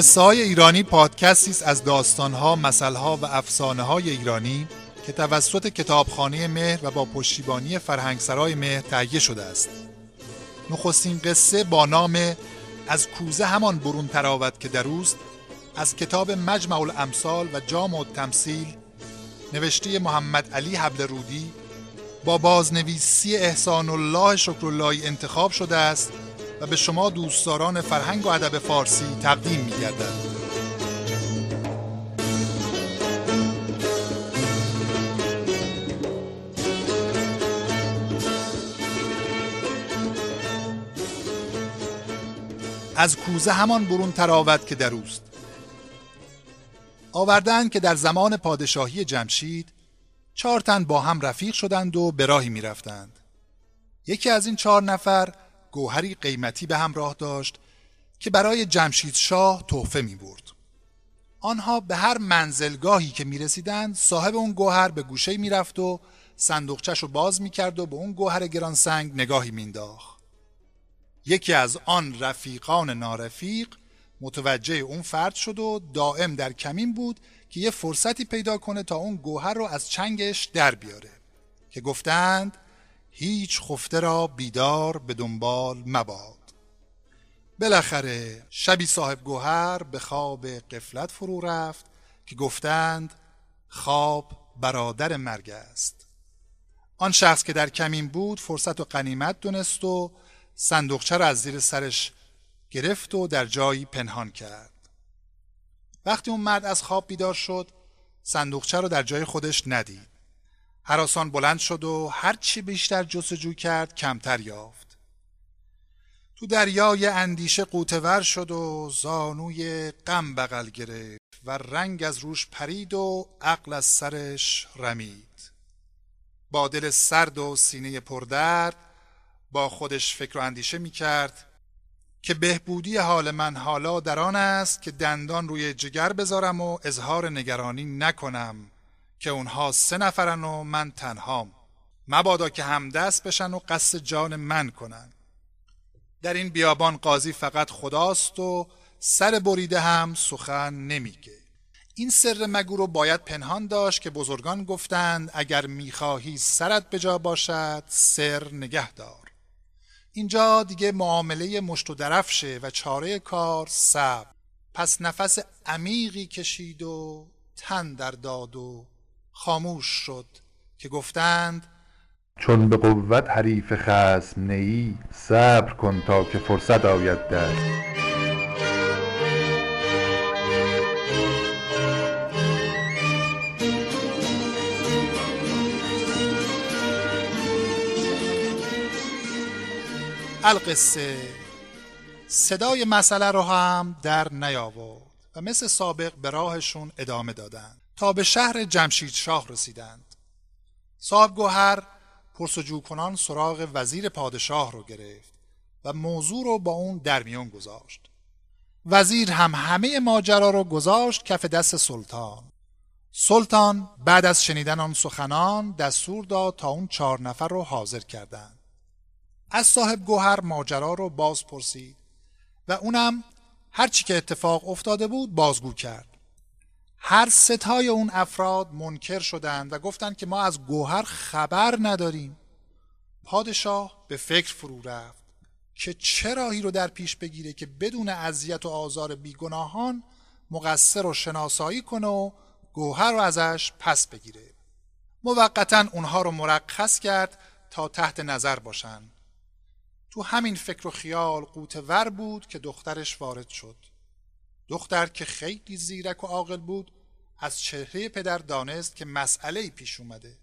قصه های ایرانی پادکستی است از داستانها، مسئله و افسانه های ایرانی که توسط کتابخانه مهر و با پشتیبانی فرهنگسرای مهر تهیه شده است. نخستین قصه با نام از کوزه همان برون تراوت که در اوست از کتاب مجمع الامثال و جامع التمثیل نوشته محمد علی حبل رودی با بازنویسی احسان الله شکراللهی انتخاب شده است و به شما دوستداران فرهنگ و ادب فارسی تقدیم می گردد. از کوزه همان برون تراوت که در اوست آوردن که در زمان پادشاهی جمشید چهار تن با هم رفیق شدند و به راهی می رفتند. یکی از این چهار نفر گوهری قیمتی به همراه داشت که برای جمشید شاه تحفه می برد. آنها به هر منزلگاهی که می رسیدند صاحب اون گوهر به گوشه می رفت و صندوقچش رو باز می کرد و به اون گوهر گرانسنگ نگاهی مینداخت. یکی از آن رفیقان نارفیق متوجه اون فرد شد و دائم در کمین بود که یه فرصتی پیدا کنه تا اون گوهر رو از چنگش در بیاره که گفتند هیچ خفته را بیدار به دنبال مباد. بالاخره شبی صاحب گوهر به خواب قفلت فرو رفت که گفتند خواب برادر مرگ است. آن شخص که در کمین بود فرصت و قنیمت دونست و صندوقچه را از زیر سرش گرفت و در جایی پنهان کرد. وقتی اون مرد از خواب بیدار شد صندوقچه رو در جای خودش ندید. حراسان بلند شد و هرچی بیشتر جستجو کرد کمتر یافت. تو دریای اندیشه قوتور شد و زانوی غم بغل گرفت و رنگ از روش پرید و عقل از سرش رمید. با دل سرد و سینه پردرد با خودش فکر و اندیشه می کرد که بهبودی حال من حالا در آن است که دندان روی جگر بذارم و اظهار نگرانی نکنم. که اونها سه نفرن و من تنهام. مبادا که همدست بشن و قصد جان من کنن. در این بیابان قاضی فقط خداست و سر بریده هم سخن نمیگه. این سر مگو رو باید پنهان داشت که بزرگان گفتند اگر می‌خواهی سرت به جا باشد سر نگه دار اینجا دیگه معامله مشت و درفشه و چاره کار سب پس نفس عمیقی کشید و تن در داد و خاموش شد که گفتند چون به قوت حریف خسم نیی صبر کن تا که فرصت آید دست القصه. صدای مسئله رو هم در نیاورد و مثل سابق به راهشون ادامه دادند. تا به شهر جمشید شاه رسیدند. صاحب گوهر پرسجو کنان سراغ وزیر پادشاه رو گرفت و موضوع رو با اون در میان گذاشت. وزیر هم همه ماجرا رو گذاشت کف دست سلطان. سلطان بعد از شنیدن آن سخنان دستور داد تا اون چهار نفر رو حاضر کردند. از صاحب گوهر ماجرا رو باز پرسید و اونم هرچی که اتفاق افتاده بود بازگو کرد. هر ستای اون افراد منکر شدند و گفتند که ما از گوهر خبر نداریم. پادشاه به فکر فرو رفت که چه راهی رو در پیش بگیره که بدون اذیت و آزار بیگناهان مقصر و شناسایی کنه و گوهر رو ازش پس بگیره. موقتا اونها رو مرخص کرد تا تحت نظر باشند تو همین فکر و خیال قوتور بود که دخترش وارد شد. دختر که خیلی زیرک و عاقل بود از چهره پدر دانست که مسئله پیش اومده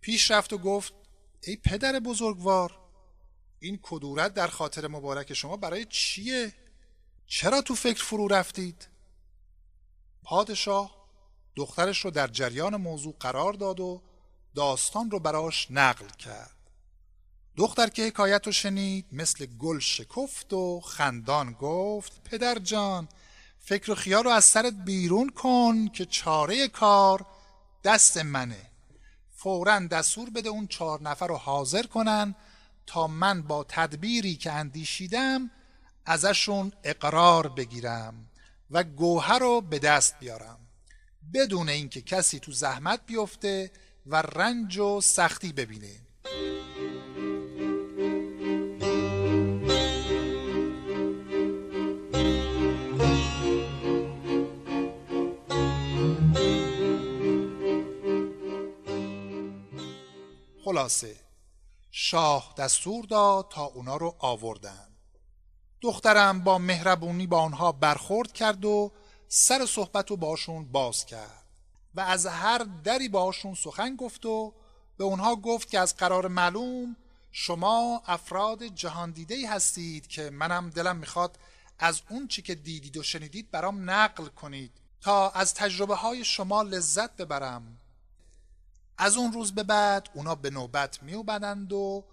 پیش رفت و گفت ای پدر بزرگوار این کدورت در خاطر مبارک شما برای چیه؟ چرا تو فکر فرو رفتید؟ پادشاه دخترش رو در جریان موضوع قرار داد و داستان رو براش نقل کرد دختر که حکایت رو شنید مثل گل شکفت و خندان گفت پدر جان فکر و خیال رو از سرت بیرون کن که چاره کار دست منه. فورا دستور بده اون چهار نفر رو حاضر کنن تا من با تدبیری که اندیشیدم ازشون اقرار بگیرم و گوهر رو به دست بیارم. بدون اینکه کسی تو زحمت بیفته و رنج و سختی ببینه. خلاصه. شاه دستور داد تا اونا رو آوردن. دخترم با مهربونی با آنها برخورد کرد و سر صحبت رو باشون باز کرد و از هر دری باشون سخن گفت و به اونها گفت که از قرار معلوم شما افراد جهان دیده هستید که منم دلم می‌خواد از اون چی که دیدید و شنیدید برام نقل کنید تا از تجربه های شما لذت ببرم. از اون روز به بعد اونا به نوبت میوبدند و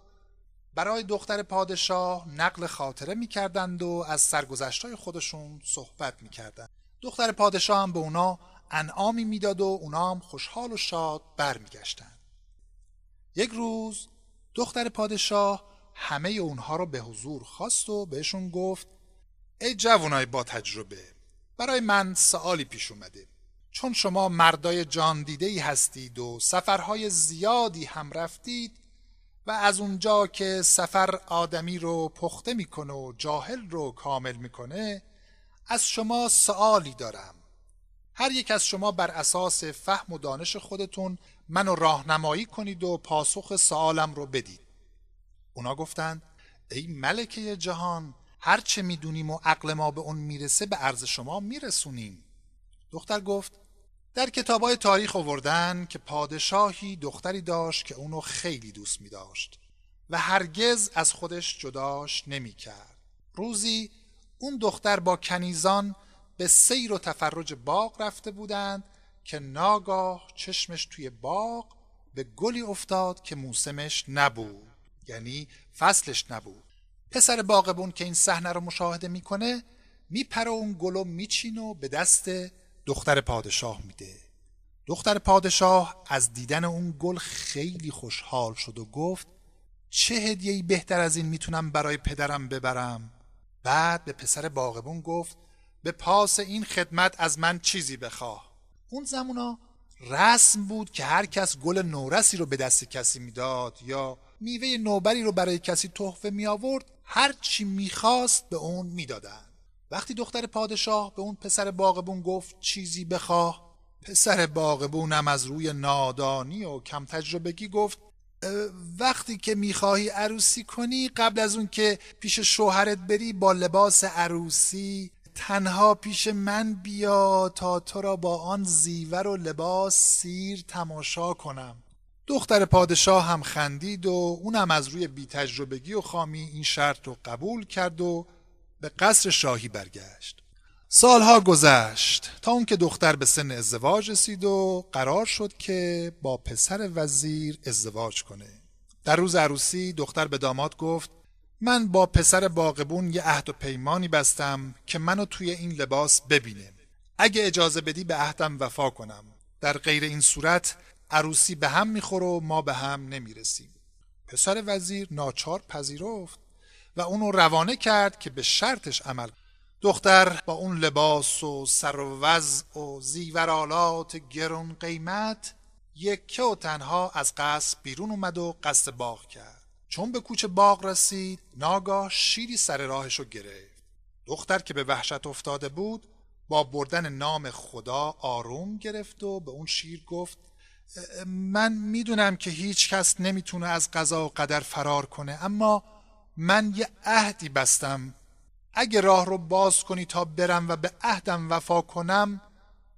برای دختر پادشاه نقل خاطره می‌کردند و از سرگذشتای خودشون صحبت می‌کردند. دختر پادشاه هم به اونا انعامی می‌داد و اونا هم خوشحال و شاد برمیگشتند. یک روز دختر پادشاه همه اونها رو به حضور خواست و بهشون گفت ای جوانای با تجربه برای من سوالی پیش اومده. چون شما مردای جان دیده ای هستید و سفرهای زیادی هم رفتید و از اونجا که سفر آدمی رو پخته می‌کنه و جاهل رو کامل می‌کنه از شما سوالی دارم. هر یک از شما بر اساس فهم و دانش خودتون منو راهنمایی کنید و پاسخ سوالم رو بدید. اونا گفتند ای ملکه جهان هر چه می‌دونیم و عقل ما به اون می‌رسه به عرض شما میرسونیم. دختر گفت در کتابای تاریخ آوردن که پادشاهی دختری داشت که اونو خیلی دوست می داشت و هرگز از خودش جداش نمی کرد. روزی اون دختر با کنیزان به سیر و تفرج باغ رفته بودند که ناگاه چشمش توی باغ به گلی افتاد که موسمش نبود یعنی فصلش نبود پسر باغبون که این صحنه رو مشاهده می‌کنه میپره اون گلو میچین و به دست دختر پادشاه میده. دختر پادشاه از دیدن اون گل خیلی خوشحال شد و گفت چه هدیه‌ای بهتر از این می‌تونم برای پدرم ببرم؟ بعد به پسر باغبون گفت به پاس این خدمت از من چیزی بخواه. اون زمونا رسم بود که هر کس گل نورسی رو به دست کسی می‌داد یا میوه نوبری رو برای کسی تحفه می آورد هر چی می‌خواست به اون می‌دادن. وقتی دختر پادشاه به اون پسر باغبون گفت چیزی بخواه پسر باغبونم از روی نادانی و کم تجربگی گفت وقتی که می‌خواهی عروسی کنی قبل از اون که پیش شوهرت بری با لباس عروسی تنها پیش من بیا تا تو را با آن زیور و لباس سیر تماشا کنم. دختر پادشاه هم خندید و اونم از روی بی تجربگی و خامی این شرط رو قبول کرد و به قصر شاهی برگشت. سالها گذشت تا اون که دختر به سن ازدواج رسید و قرار شد که با پسر وزیر ازدواج کنه. در روز عروسی دختر به داماد گفت من با پسر باغبون یه عهد و پیمانی بستم که منو توی این لباس ببینه. اگه اجازه بدی به عهدم وفا کنم. در غیر این صورت عروسی به هم می‌خوره و ما به هم نمی‌رسیم. پسر وزیر ناچار پذیرفت. و اونو روانه کرد که به شرطش عمل دختر با اون لباس و سر و وضع و زیورالات گرون قیمت یکه و تنها از قصد بیرون اومد و قصد باغ کرد. چون به کوچه باغ رسید ناگاه شیری سر راهشو گرفت. دختر که به وحشت افتاده بود با بردن نام خدا آروم گرفت و به اون شیر گفت من می‌دونم که هیچ کس نمی‌تونه از قضا و قدر فرار کنه اما من یه عهدی بستم. اگه راه رو باز کنی تا برم و به عهدم وفا کنم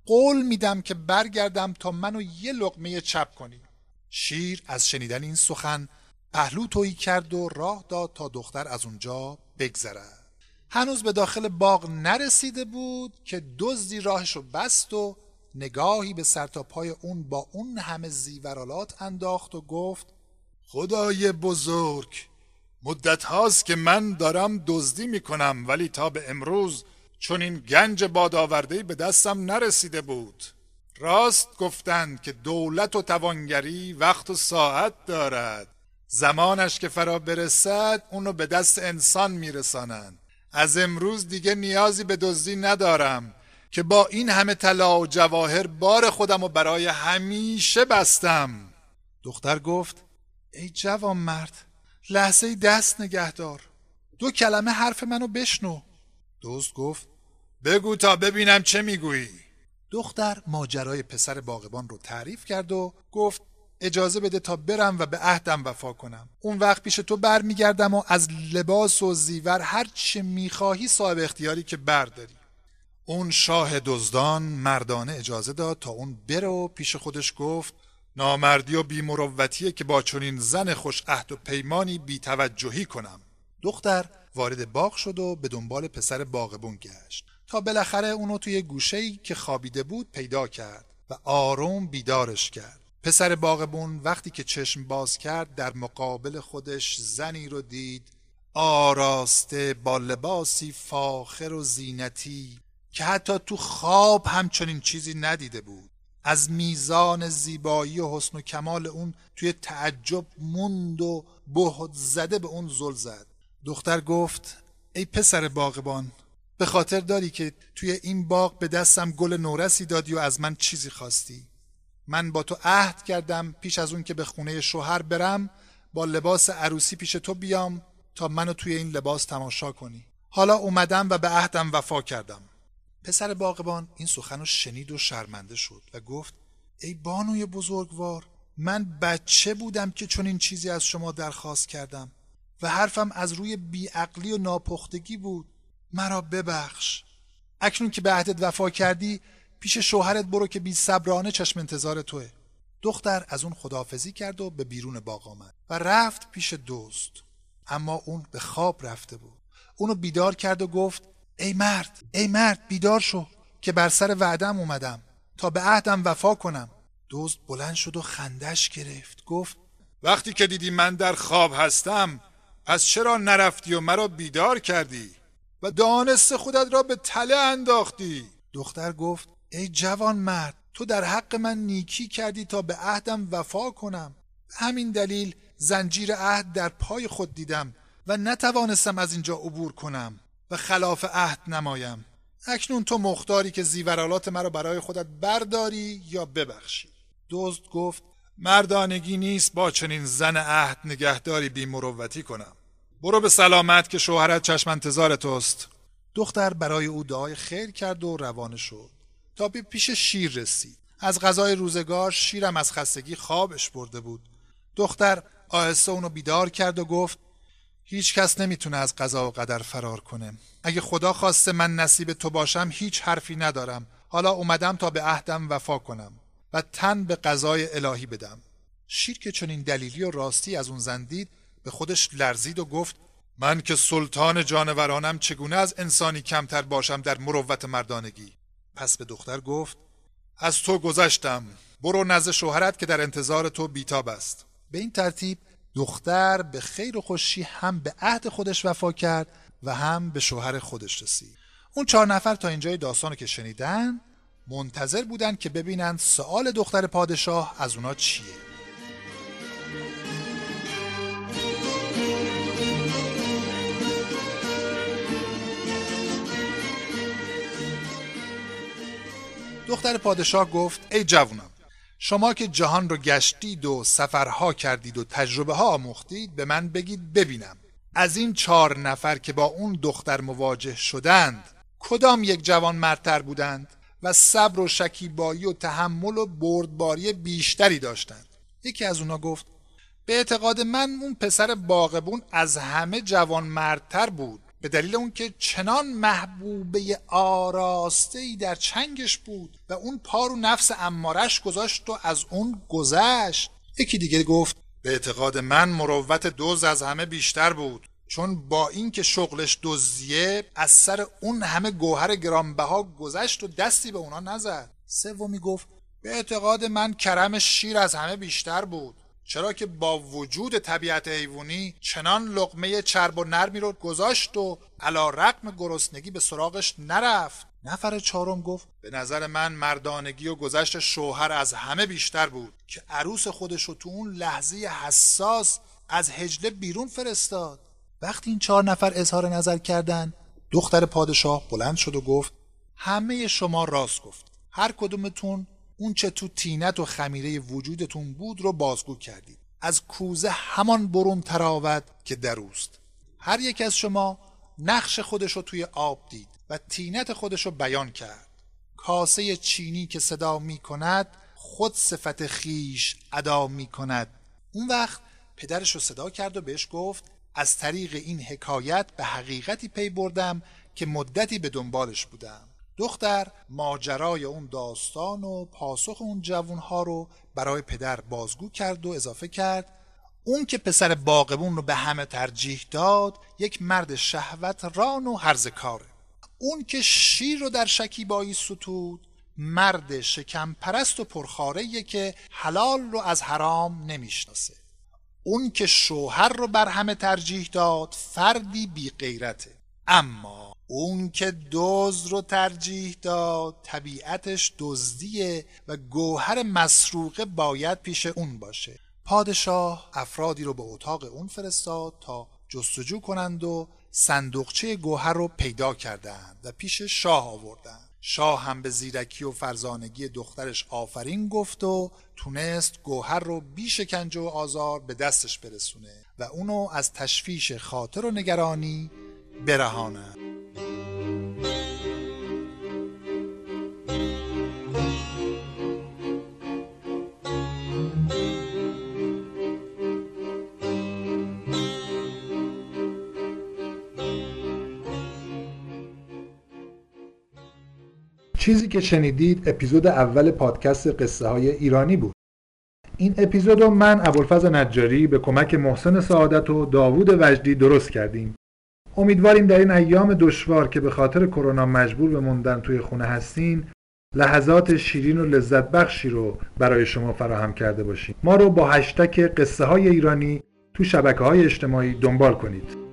قول میدم که برگردم تا منو یه لقمه چپ کنی. شیر از شنیدن این سخن پهلو تویی کرد و راه داد تا دختر از اونجا بگذرد هنوز به داخل باغ نرسیده بود که دزدی راهشو بست و نگاهی به سرتاپای اون با اون همه زیورالات انداخت و گفت خدای بزرگ مدت هاست که من دارم دزدی می‌کنم ولی تا به امروز چون این گنج بادآورده به دستم نرسیده بود. راست گفتند که دولت و توانگری وقت و ساعت دارد. زمانش که فرا برسد اونو به دست انسان میرسانند. از امروز دیگه نیازی به دزدی ندارم که با این همه طلا و جواهر بار خودم و برای همیشه بستم. دختر گفت ای جوان مرد لحظه دست نگهدار. دو کلمه حرف منو بشنو. دوست گفت بگو تا ببینم چه می‌گویی. دختر ماجرای پسر باغبان رو تعریف کرد و گفت اجازه بده تا برم و به عهدم وفا کنم. اون وقت پیش تو برمیگردم و از لباس و زیور هر چه می‌خواهی صاحب اختیاری که برداری. اون شاه دزدان مردانه اجازه داد تا اون بره و پیش خودش گفت نامردی و بیمروتیه که با چنین زن خوش عهد و پیمانی بیتوجهی کنم. دختر وارد باغ شد و به دنبال پسر باغبون گشت. تا بالاخره اونو توی گوشه‌ای که خوابیده بود پیدا کرد و آروم بیدارش کرد. پسر باغبون وقتی که چشم باز کرد در مقابل خودش زنی رو دید آراسته با لباسی فاخر و زینتی که حتی تو خواب همچنین چیزی ندیده بود. از میزان زیبایی و حسن و کمال اون توی تعجب موند و بهت زده به اون زل زد. دختر گفت ای پسر باغبان به خاطر داری که توی این باغ به دستم گل نورسی دادی و از من چیزی خواستی. من با تو عهد کردم پیش از اون که به خونه شوهر برم با لباس عروسی پیش تو بیام تا منو توی این لباس تماشا کنی. حالا اومدم و به عهدم وفا کردم. پسر باغبان این سخن رو شنید و شرمنده شد و گفت ای بانوی بزرگوار من بچه بودم که چون این چیزی از شما درخواست کردم و حرفم از روی بیعقلی و ناپختگی بود. مرا ببخش. اکنون که به عهدت وفا کردی پیش شوهرت برو که بی صبرانه چشم انتظار توه. دختر از اون خدافزی کرد و به بیرون باغ آمد و رفت پیش دوست. اما اون به خواب رفته بود. اونو بیدار کرد و گفت ای مرد ای مرد بیدار شو که بر سر وعدم اومدم. تا به عهدم وفا کنم. دوست بلند شد و خندش گرفت. گفت وقتی که دیدی من در خواب هستم پس چرا نرفتی و مرا بیدار کردی؟ و دانست خودت را به تله انداختی. دختر گفت ای جوان مرد تو در حق من نیکی کردی تا به عهدم وفا کنم. به همین دلیل زنجیر عهد در پای خود دیدم و نتوانستم از اینجا عبور کنم. و خلاف عهد نمایم. اکنون تو مختاری که زیورالات مرا برای خودت برداری یا ببخشی. دزد گفت مردانگی نیست با چنین زن عهد نگهداری بی مروتی کنم. برو به سلامت که شوهرت چشم انتظار توست. دختر برای او دعای خیر کرد و روانه شد. تا به پیش شیر رسید. از غذای روزگار شیرم از خستگی خوابش برده بود. دختر آهسته اونو بیدار کرد و گفت هیچ کس نمی‌تونه از قضا و قدر فرار کنه. اگه خدا خواسته من نصیب تو باشم هیچ حرفی ندارم. حالا اومدم تا به عهدم وفا کنم و تن به قضای الهی بدم. شیر که چنین دلیلی و راستی از اون زندید به خودش لرزید و گفت من که سلطان جانورانم چگونه از انسانی کمتر باشم در مروت مردانگی؟ پس به دختر گفت از تو گذشتم. برو نزد شوهرت که در انتظار تو بیتاب است. به این ترتیب دختر به خیر و خوشی هم به عهد خودش وفا کرد و هم به شوهر خودش رسید. اون چهار نفر تا اینجای داستان که شنیدن منتظر بودن که ببینن سوال دختر پادشاه از اونا چیه. دختر پادشاه گفت ای جوونم شما که جهان رو گشتید و سفرها کردید و تجربه ها آموختید به من بگید ببینم. از این چهار نفر که با اون دختر مواجه شدند کدام یک جوان مرتر بودند و صبر و شکیبایی و تحمل و بردباری بیشتری داشتند؟ یکی از اونا گفت به اعتقاد من اون پسر باغبون از همه جوان مرتر بود. به دلیل اون که چنان محبوبه آراسته ای در چنگش بود و اون پا رو نفس امارش گذاشت و از اون گذشت یکی دیگه گفت به اعتقاد من مروت دوز از همه بیشتر بود چون با اینکه شغلش دزدیه از سر اون همه گوهر گرانبها گذشت و دستی به اونا نزد. سومی گفت به اعتقاد من کرم شیر از همه بیشتر بود. چرا که با وجود طبیعت حیوانی چنان لقمه چرب و نرمی رو گذاشت و علا رقم گرسنگی به سراغش نرفت. نفر چهارم گفت به نظر من مردانگی و گذشت شوهر از همه بیشتر بود که عروس خودش رو تو اون لحظه حساس از هجله بیرون فرستاد. وقتی این چهار نفر اظهار نظر کردن دختر پادشاه بلند شد و گفت همه شما راست گفت. هر کدومتون اون چه تو تینت و خمیره وجودتون بود رو بازگو کردید. از کوزه همان برون تراود که دروست هر یک از شما نقش خودش رو توی آب دید و تینت خودش رو بیان کرد. کاسه چینی که صدا می کند خود صفت خیش ادا می کند. اون وقت پدرش رو صدا کرد و بهش گفت از طریق این حکایت به حقیقتی پی بردم که مدتی به دنبالش بودم. دختر ماجرای اون داستان و پاسخ اون جوونها رو برای پدر بازگو کرد و اضافه کرد. اون که پسر باقبون رو به همه ترجیح داد یک مرد شهوت ران و هرزکاره اون که شیر رو در شکیبایی ستود مرد شکم پرست و پرخاره که حلال رو از حرام نمی‌شناسه. اون که شوهر رو بر همه ترجیح داد فردی بی غیرته اما اون که دزد رو ترجیح داد طبیعتش دزدیه و گوهر مسروقه باید پیش اون باشه. پادشاه افرادی رو به اتاق اون فرستاد تا جستجو کنند و صندوقچه گوهر رو پیدا کردند و پیش شاه آوردند. شاه هم به زیرکی و فرزانگی دخترش آفرین گفت و تونست گوهر رو بی شکنجه و آزار به دستش برسونه و اونو از تشویش خاطر و نگرانی برهانه. چیزی که شنیدید اپیزود اول پادکست قصه های ایرانی بود. این اپیزود رو من ابوالفضل نجاری به کمک محسن سعادت و داوود وجدی درست کردیم. امیدواریم در این ایام دشوار که به خاطر کرونا مجبور به موندن توی خونه هستین لحظات شیرین و لذت بخشی رو برای شما فراهم کرده باشیم. ما رو با هشتک قصه های ایرانی تو شبکه های اجتماعی دنبال کنید.